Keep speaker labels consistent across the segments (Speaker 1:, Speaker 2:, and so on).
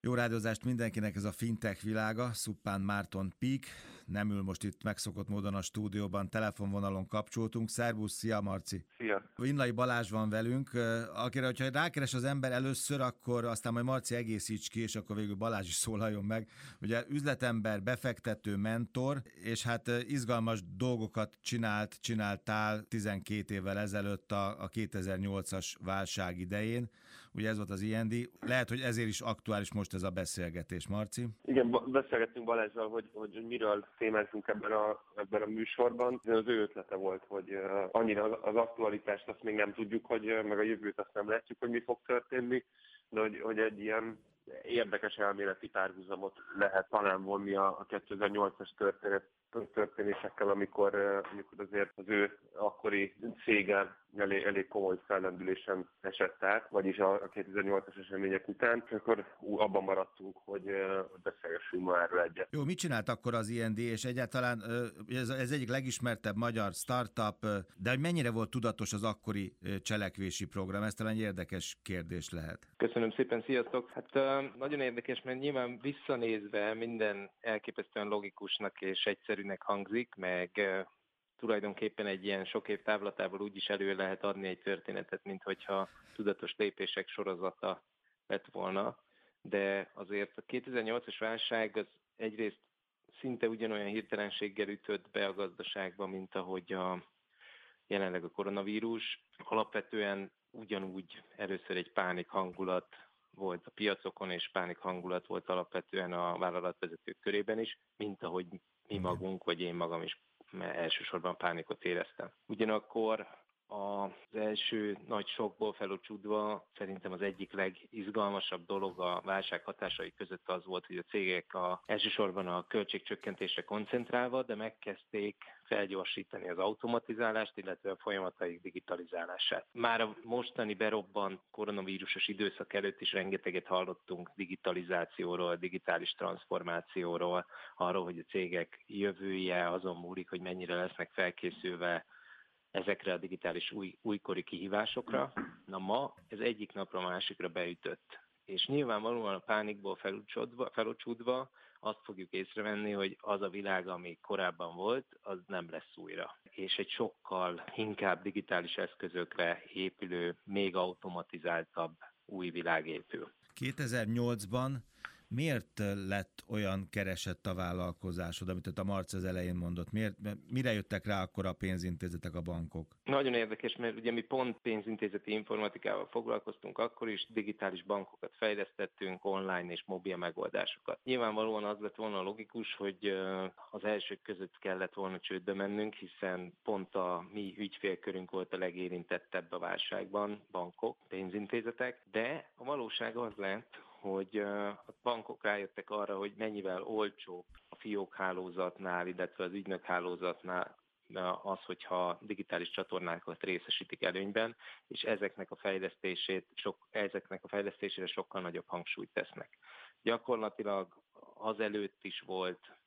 Speaker 1: Jó rádiózást mindenkinek ez a fintech világa, Szuppán Márton Pík, nem ül most itt megszokott módon a stúdióban, telefonvonalon kapcsoltunk. Szervusz, szia Marci!
Speaker 2: Szia!
Speaker 1: Vinnai Balázs van velünk, akire, hogyha rákeres az ember először, akkor aztán majd Marci egészíts ki, és akkor végül Balázs is szólaljon meg. Ugye üzletember, befektető, mentor, és hát izgalmas dolgokat csinált, csináltál 12 évvel ezelőtt a, a 2008-as válság idején. Ugye ez volt az IND. Lehet, hogy ezért is aktuális most ez a beszélgetés, Marci.
Speaker 2: Igen, beszélgettünk Balázsral, hogy, hogy miről témázunk ebben a, ebben a műsorban. Az ő ötlete volt, hogy annyira az aktualitást azt még nem tudjuk, hogy meg a jövőt azt nem látjuk, hogy mi fog történni, de hogy, hogy egy ilyen érdekes elméleti párhuzamot lehet talán vonni a 2008-as történet történésekkel, amikor, amikor azért az ő akkori cége elég, elég komoly fellendülésen esett át, vagyis a 2008-as események után, és akkor abban maradtunk, hogy beszélgessünk ma erről egyet.
Speaker 1: Jó, mit csinált akkor az IND, és egyáltalán ez, ez egyik legismertebb magyar startup, de hogy mennyire volt tudatos az akkori cselekvési program? Ez talán egy érdekes kérdés lehet.
Speaker 3: Köszönöm szépen, sziasztok! Hát nagyon érdekes, mert nyilván visszanézve minden elképesztően logikusnak és egyszerűnek hangzik, meg tulajdonképpen egy ilyen sok év távlatából úgy is elő lehet adni egy történetet, mint hogyha tudatos lépések sorozata lett volna. De azért a 2008-as válság az egyrészt szinte ugyanolyan hirtelenséggel ütött be a gazdaságba, mint ahogy a, jelenleg a koronavírus. Alapvetően ugyanúgy először egy pánik hangulat volt a piacokon, és pánik hangulat volt alapvetően a vállalatvezetők körében is, mint ahogy mi magunk, vagy én magam is elsősorban pánikot éreztem. Ugyanakkor az első nagy sokból felocsúdva szerintem az egyik legizgalmasabb dolog a válság hatásai között az volt, hogy a cégek a, elsősorban a költségcsökkentésre koncentrálva, de megkezdték felgyorsítani az automatizálást, illetve a folyamataik digitalizálását. Már a mostani berobban koronavírusos időszak előtt is rengeteget hallottunk digitalizációról, digitális transformációról, arról, hogy a cégek jövője azon múlik, hogy mennyire lesznek felkészülve ezekre a digitális új, újkori kihívásokra. Na ma ez egyik napra másikra beütött. És nyilvánvalóan a pánikból felocsúdva azt fogjuk észrevenni, hogy az a világ, ami korábban volt, az nem lesz újra. És egy sokkal inkább digitális eszközökre épülő, még automatizáltabb új világ épül.
Speaker 1: 2008-ban Miért lett olyan keresett a vállalkozásod, amit a Marc az elején mondott? Miért, mire jöttek rá akkor a pénzintézetek, a bankok?
Speaker 3: Nagyon érdekes, mert ugye mi pont pénzintézeti informatikával foglalkoztunk, akkor is digitális bankokat fejlesztettünk, online és mobil megoldásokat. Nyilvánvalóan az lett volna logikus, hogy az elsők között kellett volna csődbe mennünk, hiszen pont a mi ügyfélkörünk volt a legérintettebb a válságban, bankok, pénzintézetek, de a valóság az lett, hogy a bankok rájöttek arra, hogy mennyivel olcsóbb a fiókhálózatnál, illetve az ügynökhálózatnál az, hogyha digitális csatornákat részesítik előnyben, és ezeknek a fejlesztését, sok, ezeknek a fejlesztésére sokkal nagyobb hangsúlyt tesznek. Gyakorlatilag azelőtt is volt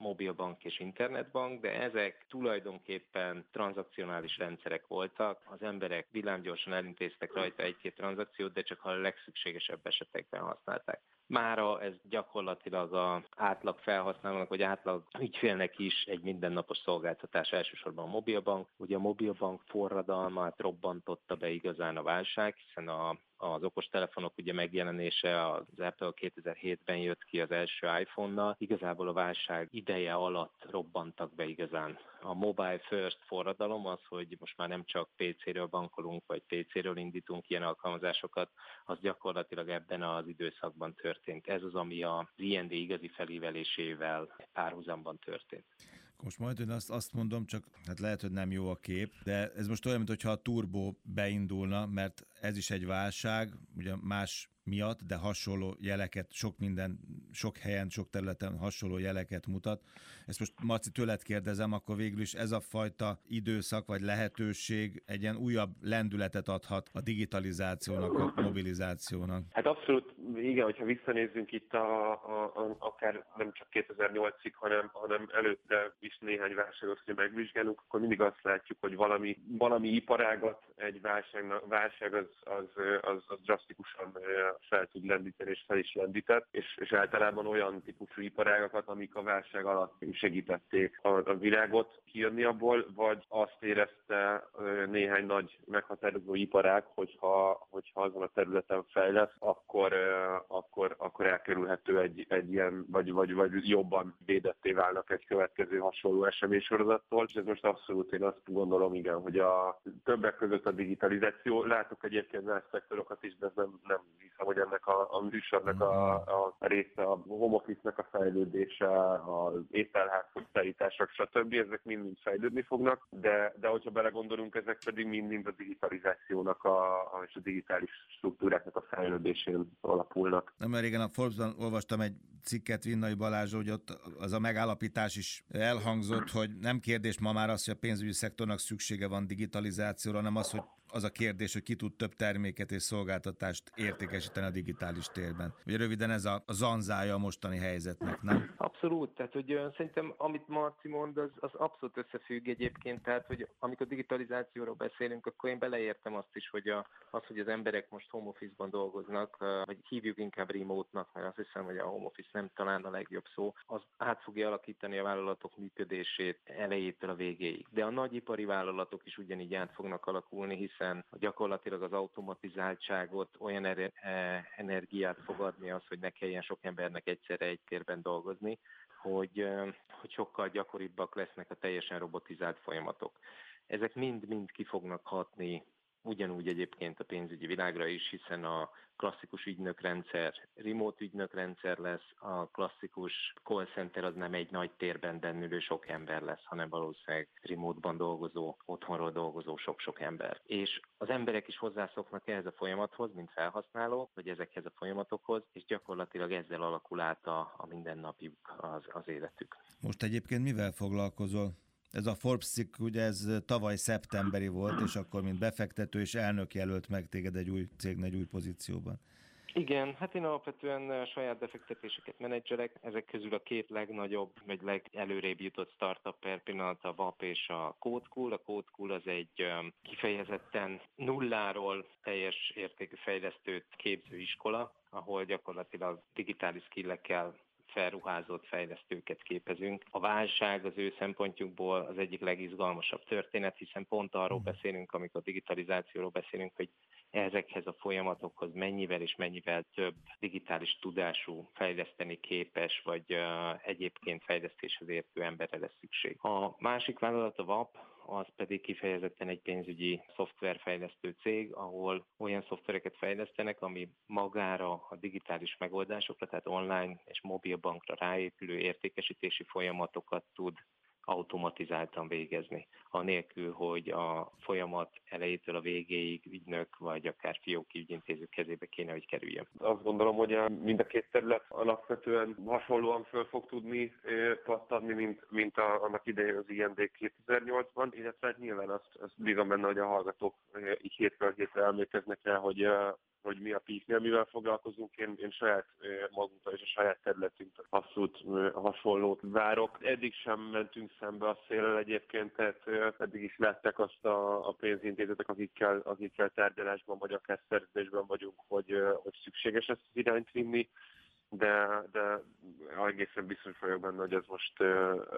Speaker 3: mobilbank és internetbank, de ezek tulajdonképpen tranzakcionális rendszerek voltak. Az emberek villámgyorsan elintéztek rajta egy-két tranzakciót, de csak a legszükségesebb esetekben használták. Mára ez gyakorlatilag a átlag felhasználónak, vagy átlag ügyfélnek is egy mindennapos szolgáltatás, elsősorban a mobilbank. Ugye a mobilbank forradalmát robbantotta be igazán a válság, hiszen a az okostelefonok ugye megjelenése, az Apple 2007-ben jött ki az első iPhone-nal. Igazából a válság ideje alatt robbantak be igazán. A mobile first forradalom az, hogy most már nem csak PC-ről bankolunk, vagy PC-ről indítunk ilyen alkalmazásokat, az gyakorlatilag ebben az időszakban történt. Ez az, ami a IND igazi felívelésével párhuzamban történt.
Speaker 1: Most majd én azt, azt mondom, csak hát lehet, hogy nem jó a kép, de ez most olyan, mintha a turbo beindulna, mert ez is egy válság, ugye más miatt, de hasonló jeleket, sok minden sok helyen, sok területen hasonló jeleket mutat. Ezt most Marci tőled kérdezem, akkor végül is ez a fajta időszak vagy lehetőség egy ilyen újabb lendületet adhat a digitalizációnak, a mobilizációnak.
Speaker 2: Hát abszolút igen, hogyha visszanézzünk itt a, a, a, akár nem csak 2008-ig, hanem, hanem előtte is néhány válságot, hogy megvizsgálunk, akkor mindig azt látjuk, hogy valami, valami iparágat egy válság, válság az, az, az, az drasztikusan fel tud lendíteni, és fel is lendített, és, és általában olyan típusú iparágakat, amik a válság alatt segítették a, a világot kijönni abból, vagy azt érezte néhány nagy meghatározó iparág, hogyha, hogyha azon a területen fejlesz, akkor, akkor, akkor elkerülhető egy, egy ilyen, vagy, vagy, vagy jobban védetté válnak egy következő hasonló eseménysorozattól, és ez most abszolút én azt gondolom, igen, hogy a többek között a digitalizáció, látok egyébként más szektorokat is, de ez nem, nem hiszem, hogy ennek a, a műsornak a, a része, a home office-nek a fejlődése, az ételházhoz szállítások, stb. Ezek mind-mind fejlődni fognak, de, de hogyha belegondolunk, ezek pedig mind-mind a digitalizációnak a, a, és a digitális struktúráknak a fejlődésén alapulnak.
Speaker 1: Nem régen a Forbes-ban olvastam egy cikket Vinnai Balázs, hogy ott az a megállapítás is elhangzott, hogy nem kérdés ma már az, hogy a pénzügyi szektornak szüksége van digitalizációra, hanem az, hogy az a kérdés, hogy ki tud több terméket és szolgáltatást értékesíteni a digitális térben. Ugye röviden ez a, a zanzája a mostani helyzetnek, nem?
Speaker 3: Abszolút, tehát hogy szerintem amit Marci mond, az, az abszolút összefügg egyébként, tehát hogy amikor digitalizációról beszélünk, akkor én beleértem azt is, hogy a, az, hogy az emberek most home office-ban dolgoznak, vagy hívjuk inkább remote-nak, mert azt hiszem, hogy a home office nem talán a legjobb szó, az át fogja alakítani a vállalatok működését elejétől a végéig. De a nagyipari vállalatok is ugyanígy át fognak alakulni, hisz hiszen gyakorlatilag az automatizáltságot olyan er- energiát fog adni az, hogy ne kelljen sok embernek egyszerre egy térben dolgozni, hogy, hogy sokkal gyakoribbak lesznek a teljesen robotizált folyamatok. Ezek mind-mind ki fognak hatni ugyanúgy egyébként a pénzügyi világra is, hiszen a klasszikus ügynökrendszer remote ügynökrendszer lesz, a klasszikus call center az nem egy nagy térben bennülő sok ember lesz, hanem valószínűleg remote-ban dolgozó, otthonról dolgozó sok-sok ember. És az emberek is hozzászoknak ehhez a folyamathoz, mint felhasználók, vagy ezekhez a folyamatokhoz, és gyakorlatilag ezzel alakul át a, a mindennapjuk, az, az életük.
Speaker 1: Most egyébként mivel foglalkozol? Ez a Forbes cikk, ugye ez tavaly szeptemberi volt, és akkor mint befektető és elnök jelölt meg téged egy új cégnek egy új pozícióban.
Speaker 3: Igen, hát én alapvetően saját befektetéseket menedzselek. Ezek közül a két legnagyobb, vagy legelőrébb jutott startup per pillanat a VAP és a CodeCool. A CodeCool az egy kifejezetten nulláról teljes értékű fejlesztőt képző iskola, ahol gyakorlatilag digitális skillekkel felruházott fejlesztőket képezünk. A válság az ő szempontjukból az egyik legizgalmasabb történet, hiszen pont arról hmm. beszélünk, amikor digitalizációról beszélünk, hogy ezekhez a folyamatokhoz mennyivel és mennyivel több digitális tudású, fejleszteni képes, vagy egyébként fejlesztéshez értő emberre lesz szükség. A másik vállalat a VAP, az pedig kifejezetten egy pénzügyi szoftverfejlesztő cég, ahol olyan szoftvereket fejlesztenek, ami magára a digitális megoldásokra, tehát online és mobilbankra ráépülő értékesítési folyamatokat tud automatizáltan végezni, anélkül, hogy a folyamat elejétől a végéig ügynök vagy akár fióki ügyintéző kezébe kéne, hogy kerüljön.
Speaker 2: Azt gondolom, hogy mind a két terület alapvetően hasonlóan föl fog tudni pattadni, mint, mint a, annak idején az IND 2008-ban, illetve hát nyilván azt, azt bízom benne, hogy a hallgatók így hétről hétre emlékeznek el, hogy hogy mi a peaknél, mivel foglalkozunk. Én, én saját magunkkal és a saját területünk abszolút hasonlót várok. Eddig sem mentünk szembe a szélel egyébként, tehát eddig is lettek azt a, a pénzintézetek, akikkel, akikkel tárgyalásban vagy akár szerződésben vagyunk, hogy, hogy szükséges ezt az irányt vinni de, de egészen biztos vagyok benne, hogy ez most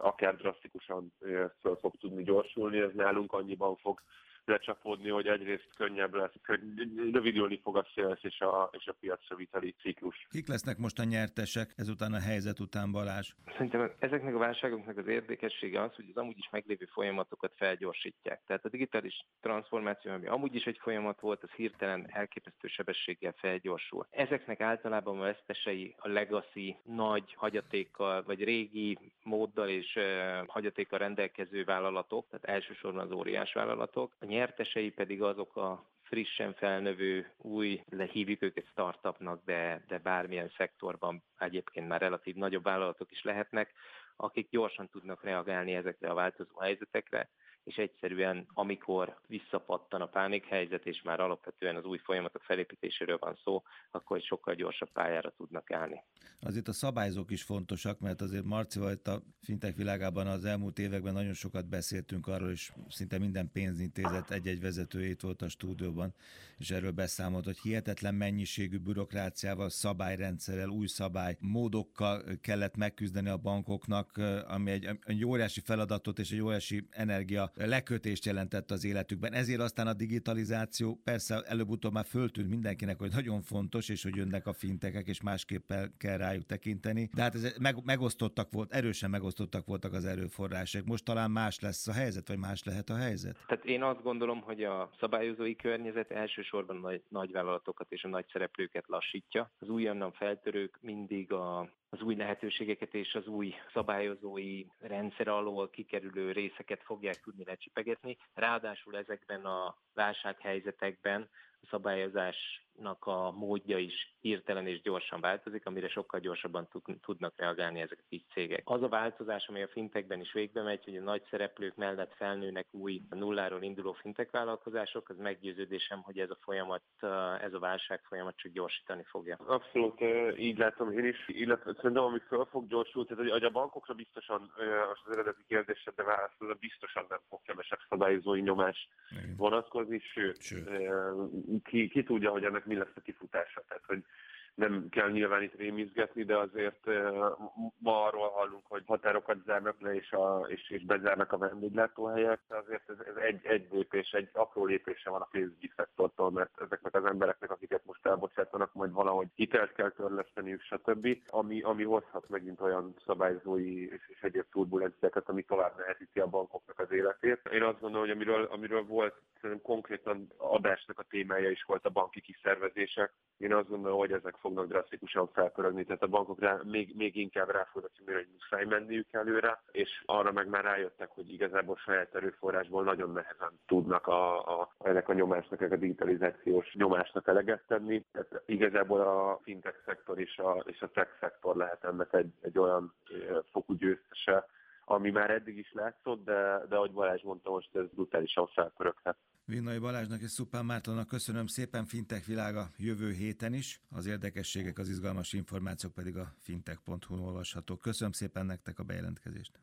Speaker 2: akár drasztikusan föl fog tudni gyorsulni, ez nálunk annyiban fog lecsapódni, hogy egyrészt könnyebb lesz, könny- rövidülni fog a szélsz és a, és a piacra viteli ciklus.
Speaker 1: Kik lesznek most a nyertesek ezután a helyzet után Balázs?
Speaker 3: Szerintem ezeknek a válságoknak az érdekessége az, hogy az amúgy is meglévő folyamatokat felgyorsítják. Tehát a digitális transformáció, ami amúgy is egy folyamat volt, az hirtelen elképesztő sebességgel felgyorsul. Ezeknek általában a vesztesei a legacy nagy hagyatékkal, vagy régi móddal és uh, hagyatékkal rendelkező vállalatok, tehát elsősorban az óriás vállalatok. A nyertesei pedig azok a frissen felnövő, új, lehívjuk őket startupnak, de, de bármilyen szektorban egyébként már relatív nagyobb vállalatok is lehetnek, akik gyorsan tudnak reagálni ezekre a változó helyzetekre, és egyszerűen amikor visszapattan a pánikhelyzet, és már alapvetően az új folyamatok felépítéséről van szó, akkor egy sokkal gyorsabb pályára tudnak állni.
Speaker 1: Azért a szabályzók is fontosak, mert azért Marcival itt a fintech világában az elmúlt években nagyon sokat beszéltünk arról, és szinte minden pénzintézet egy-egy vezetőjét volt a stúdióban, és erről beszámolt, hogy hihetetlen mennyiségű bürokráciával, szabályrendszerrel, új szabály, módokkal kellett megküzdeni a bankoknak, ami egy, egy óriási feladatot és egy óriási energia lekötést jelentett az életükben. Ezért aztán a digitalizáció persze előbb-utóbb már föltűnt mindenkinek, hogy nagyon fontos, és hogy jönnek a fintekek, és másképp kell rájuk tekinteni. De hát ez meg, megosztottak volt, erősen megosztottak voltak az erőforrások. Most talán más lesz a helyzet, vagy más lehet a helyzet?
Speaker 3: Tehát én azt gondolom, hogy a szabályozói környezet elsősorban a nagy, nagyvállalatokat és a nagy szereplőket lassítja. Az újonnan feltörők mindig a az új lehetőségeket és az új szabályozói rendszer alól kikerülő részeket fogják tudni lecsipegetni. Ráadásul ezekben a válsághelyzetekben szabályozásnak a módja is hirtelen és gyorsan változik, amire sokkal gyorsabban tudnak reagálni ezek a kis cégek. Az a változás, ami a fintekben is végbe megy, hogy a nagy szereplők mellett felnőnek új nulláról induló fintek vállalkozások, az meggyőződésem, hogy ez a folyamat, ez a válság folyamat csak gyorsítani fogja.
Speaker 2: Abszolút így látom én is, illetve szerintem ami föl fog gyorsulni, tehát hogy a bankokra biztosan az eredeti kérdésedre válaszolva biztosan nem fog kevesebb szabályozói nyomás vonatkozni, sőt, sőt. Ki, ki tudja, hogy ennek mi lesz a kifutása. Tehát, hogy nem kell nyilván itt rémizgetni, de azért ma arról hallunk, hogy határokat zárnak le, és, a, és, és bezárnak a vendéglátóhelyek. Azért ez, ez egy, egy lépés, egy apró lépése van a pénzügyi szektortól, mert ezeknek az embereknek, akiket most elbocsátanak, majd valahogy hitelt kell törleszteniük, stb. Ami, ami hozhat megint olyan szabályzói és, és egyéb turbulenciákat, ami tovább nehezíti a bankoknak az életét. Én azt gondolom, hogy amiről, amiről volt konkrétan adásnak a témája is volt a banki kiszervezések. Én azt gondolom, hogy ezek fognak drasztikusan felpörögni, tehát a bankok rá, még, még inkább rá fognak jönni, hogy muszáj menniük előre, és arra meg már rájöttek, hogy igazából saját erőforrásból nagyon nehezen tudnak a, a, ennek a nyomásnak, a digitalizációs nyomásnak eleget tenni. Tehát igazából a fintech szektor és a, és a tech szektor lehet ennek egy, egy olyan fokú győztese, ami már eddig is látszott, de, de ahogy Balázs mondta, most ez brutálisan felpöröghet.
Speaker 1: Vinnai Balázsnak és Szupán Mártonnak köszönöm szépen Fintech világa jövő héten is. Az érdekességek, az izgalmas információk pedig a fintech.hu-n olvashatók. Köszönöm szépen nektek a bejelentkezést.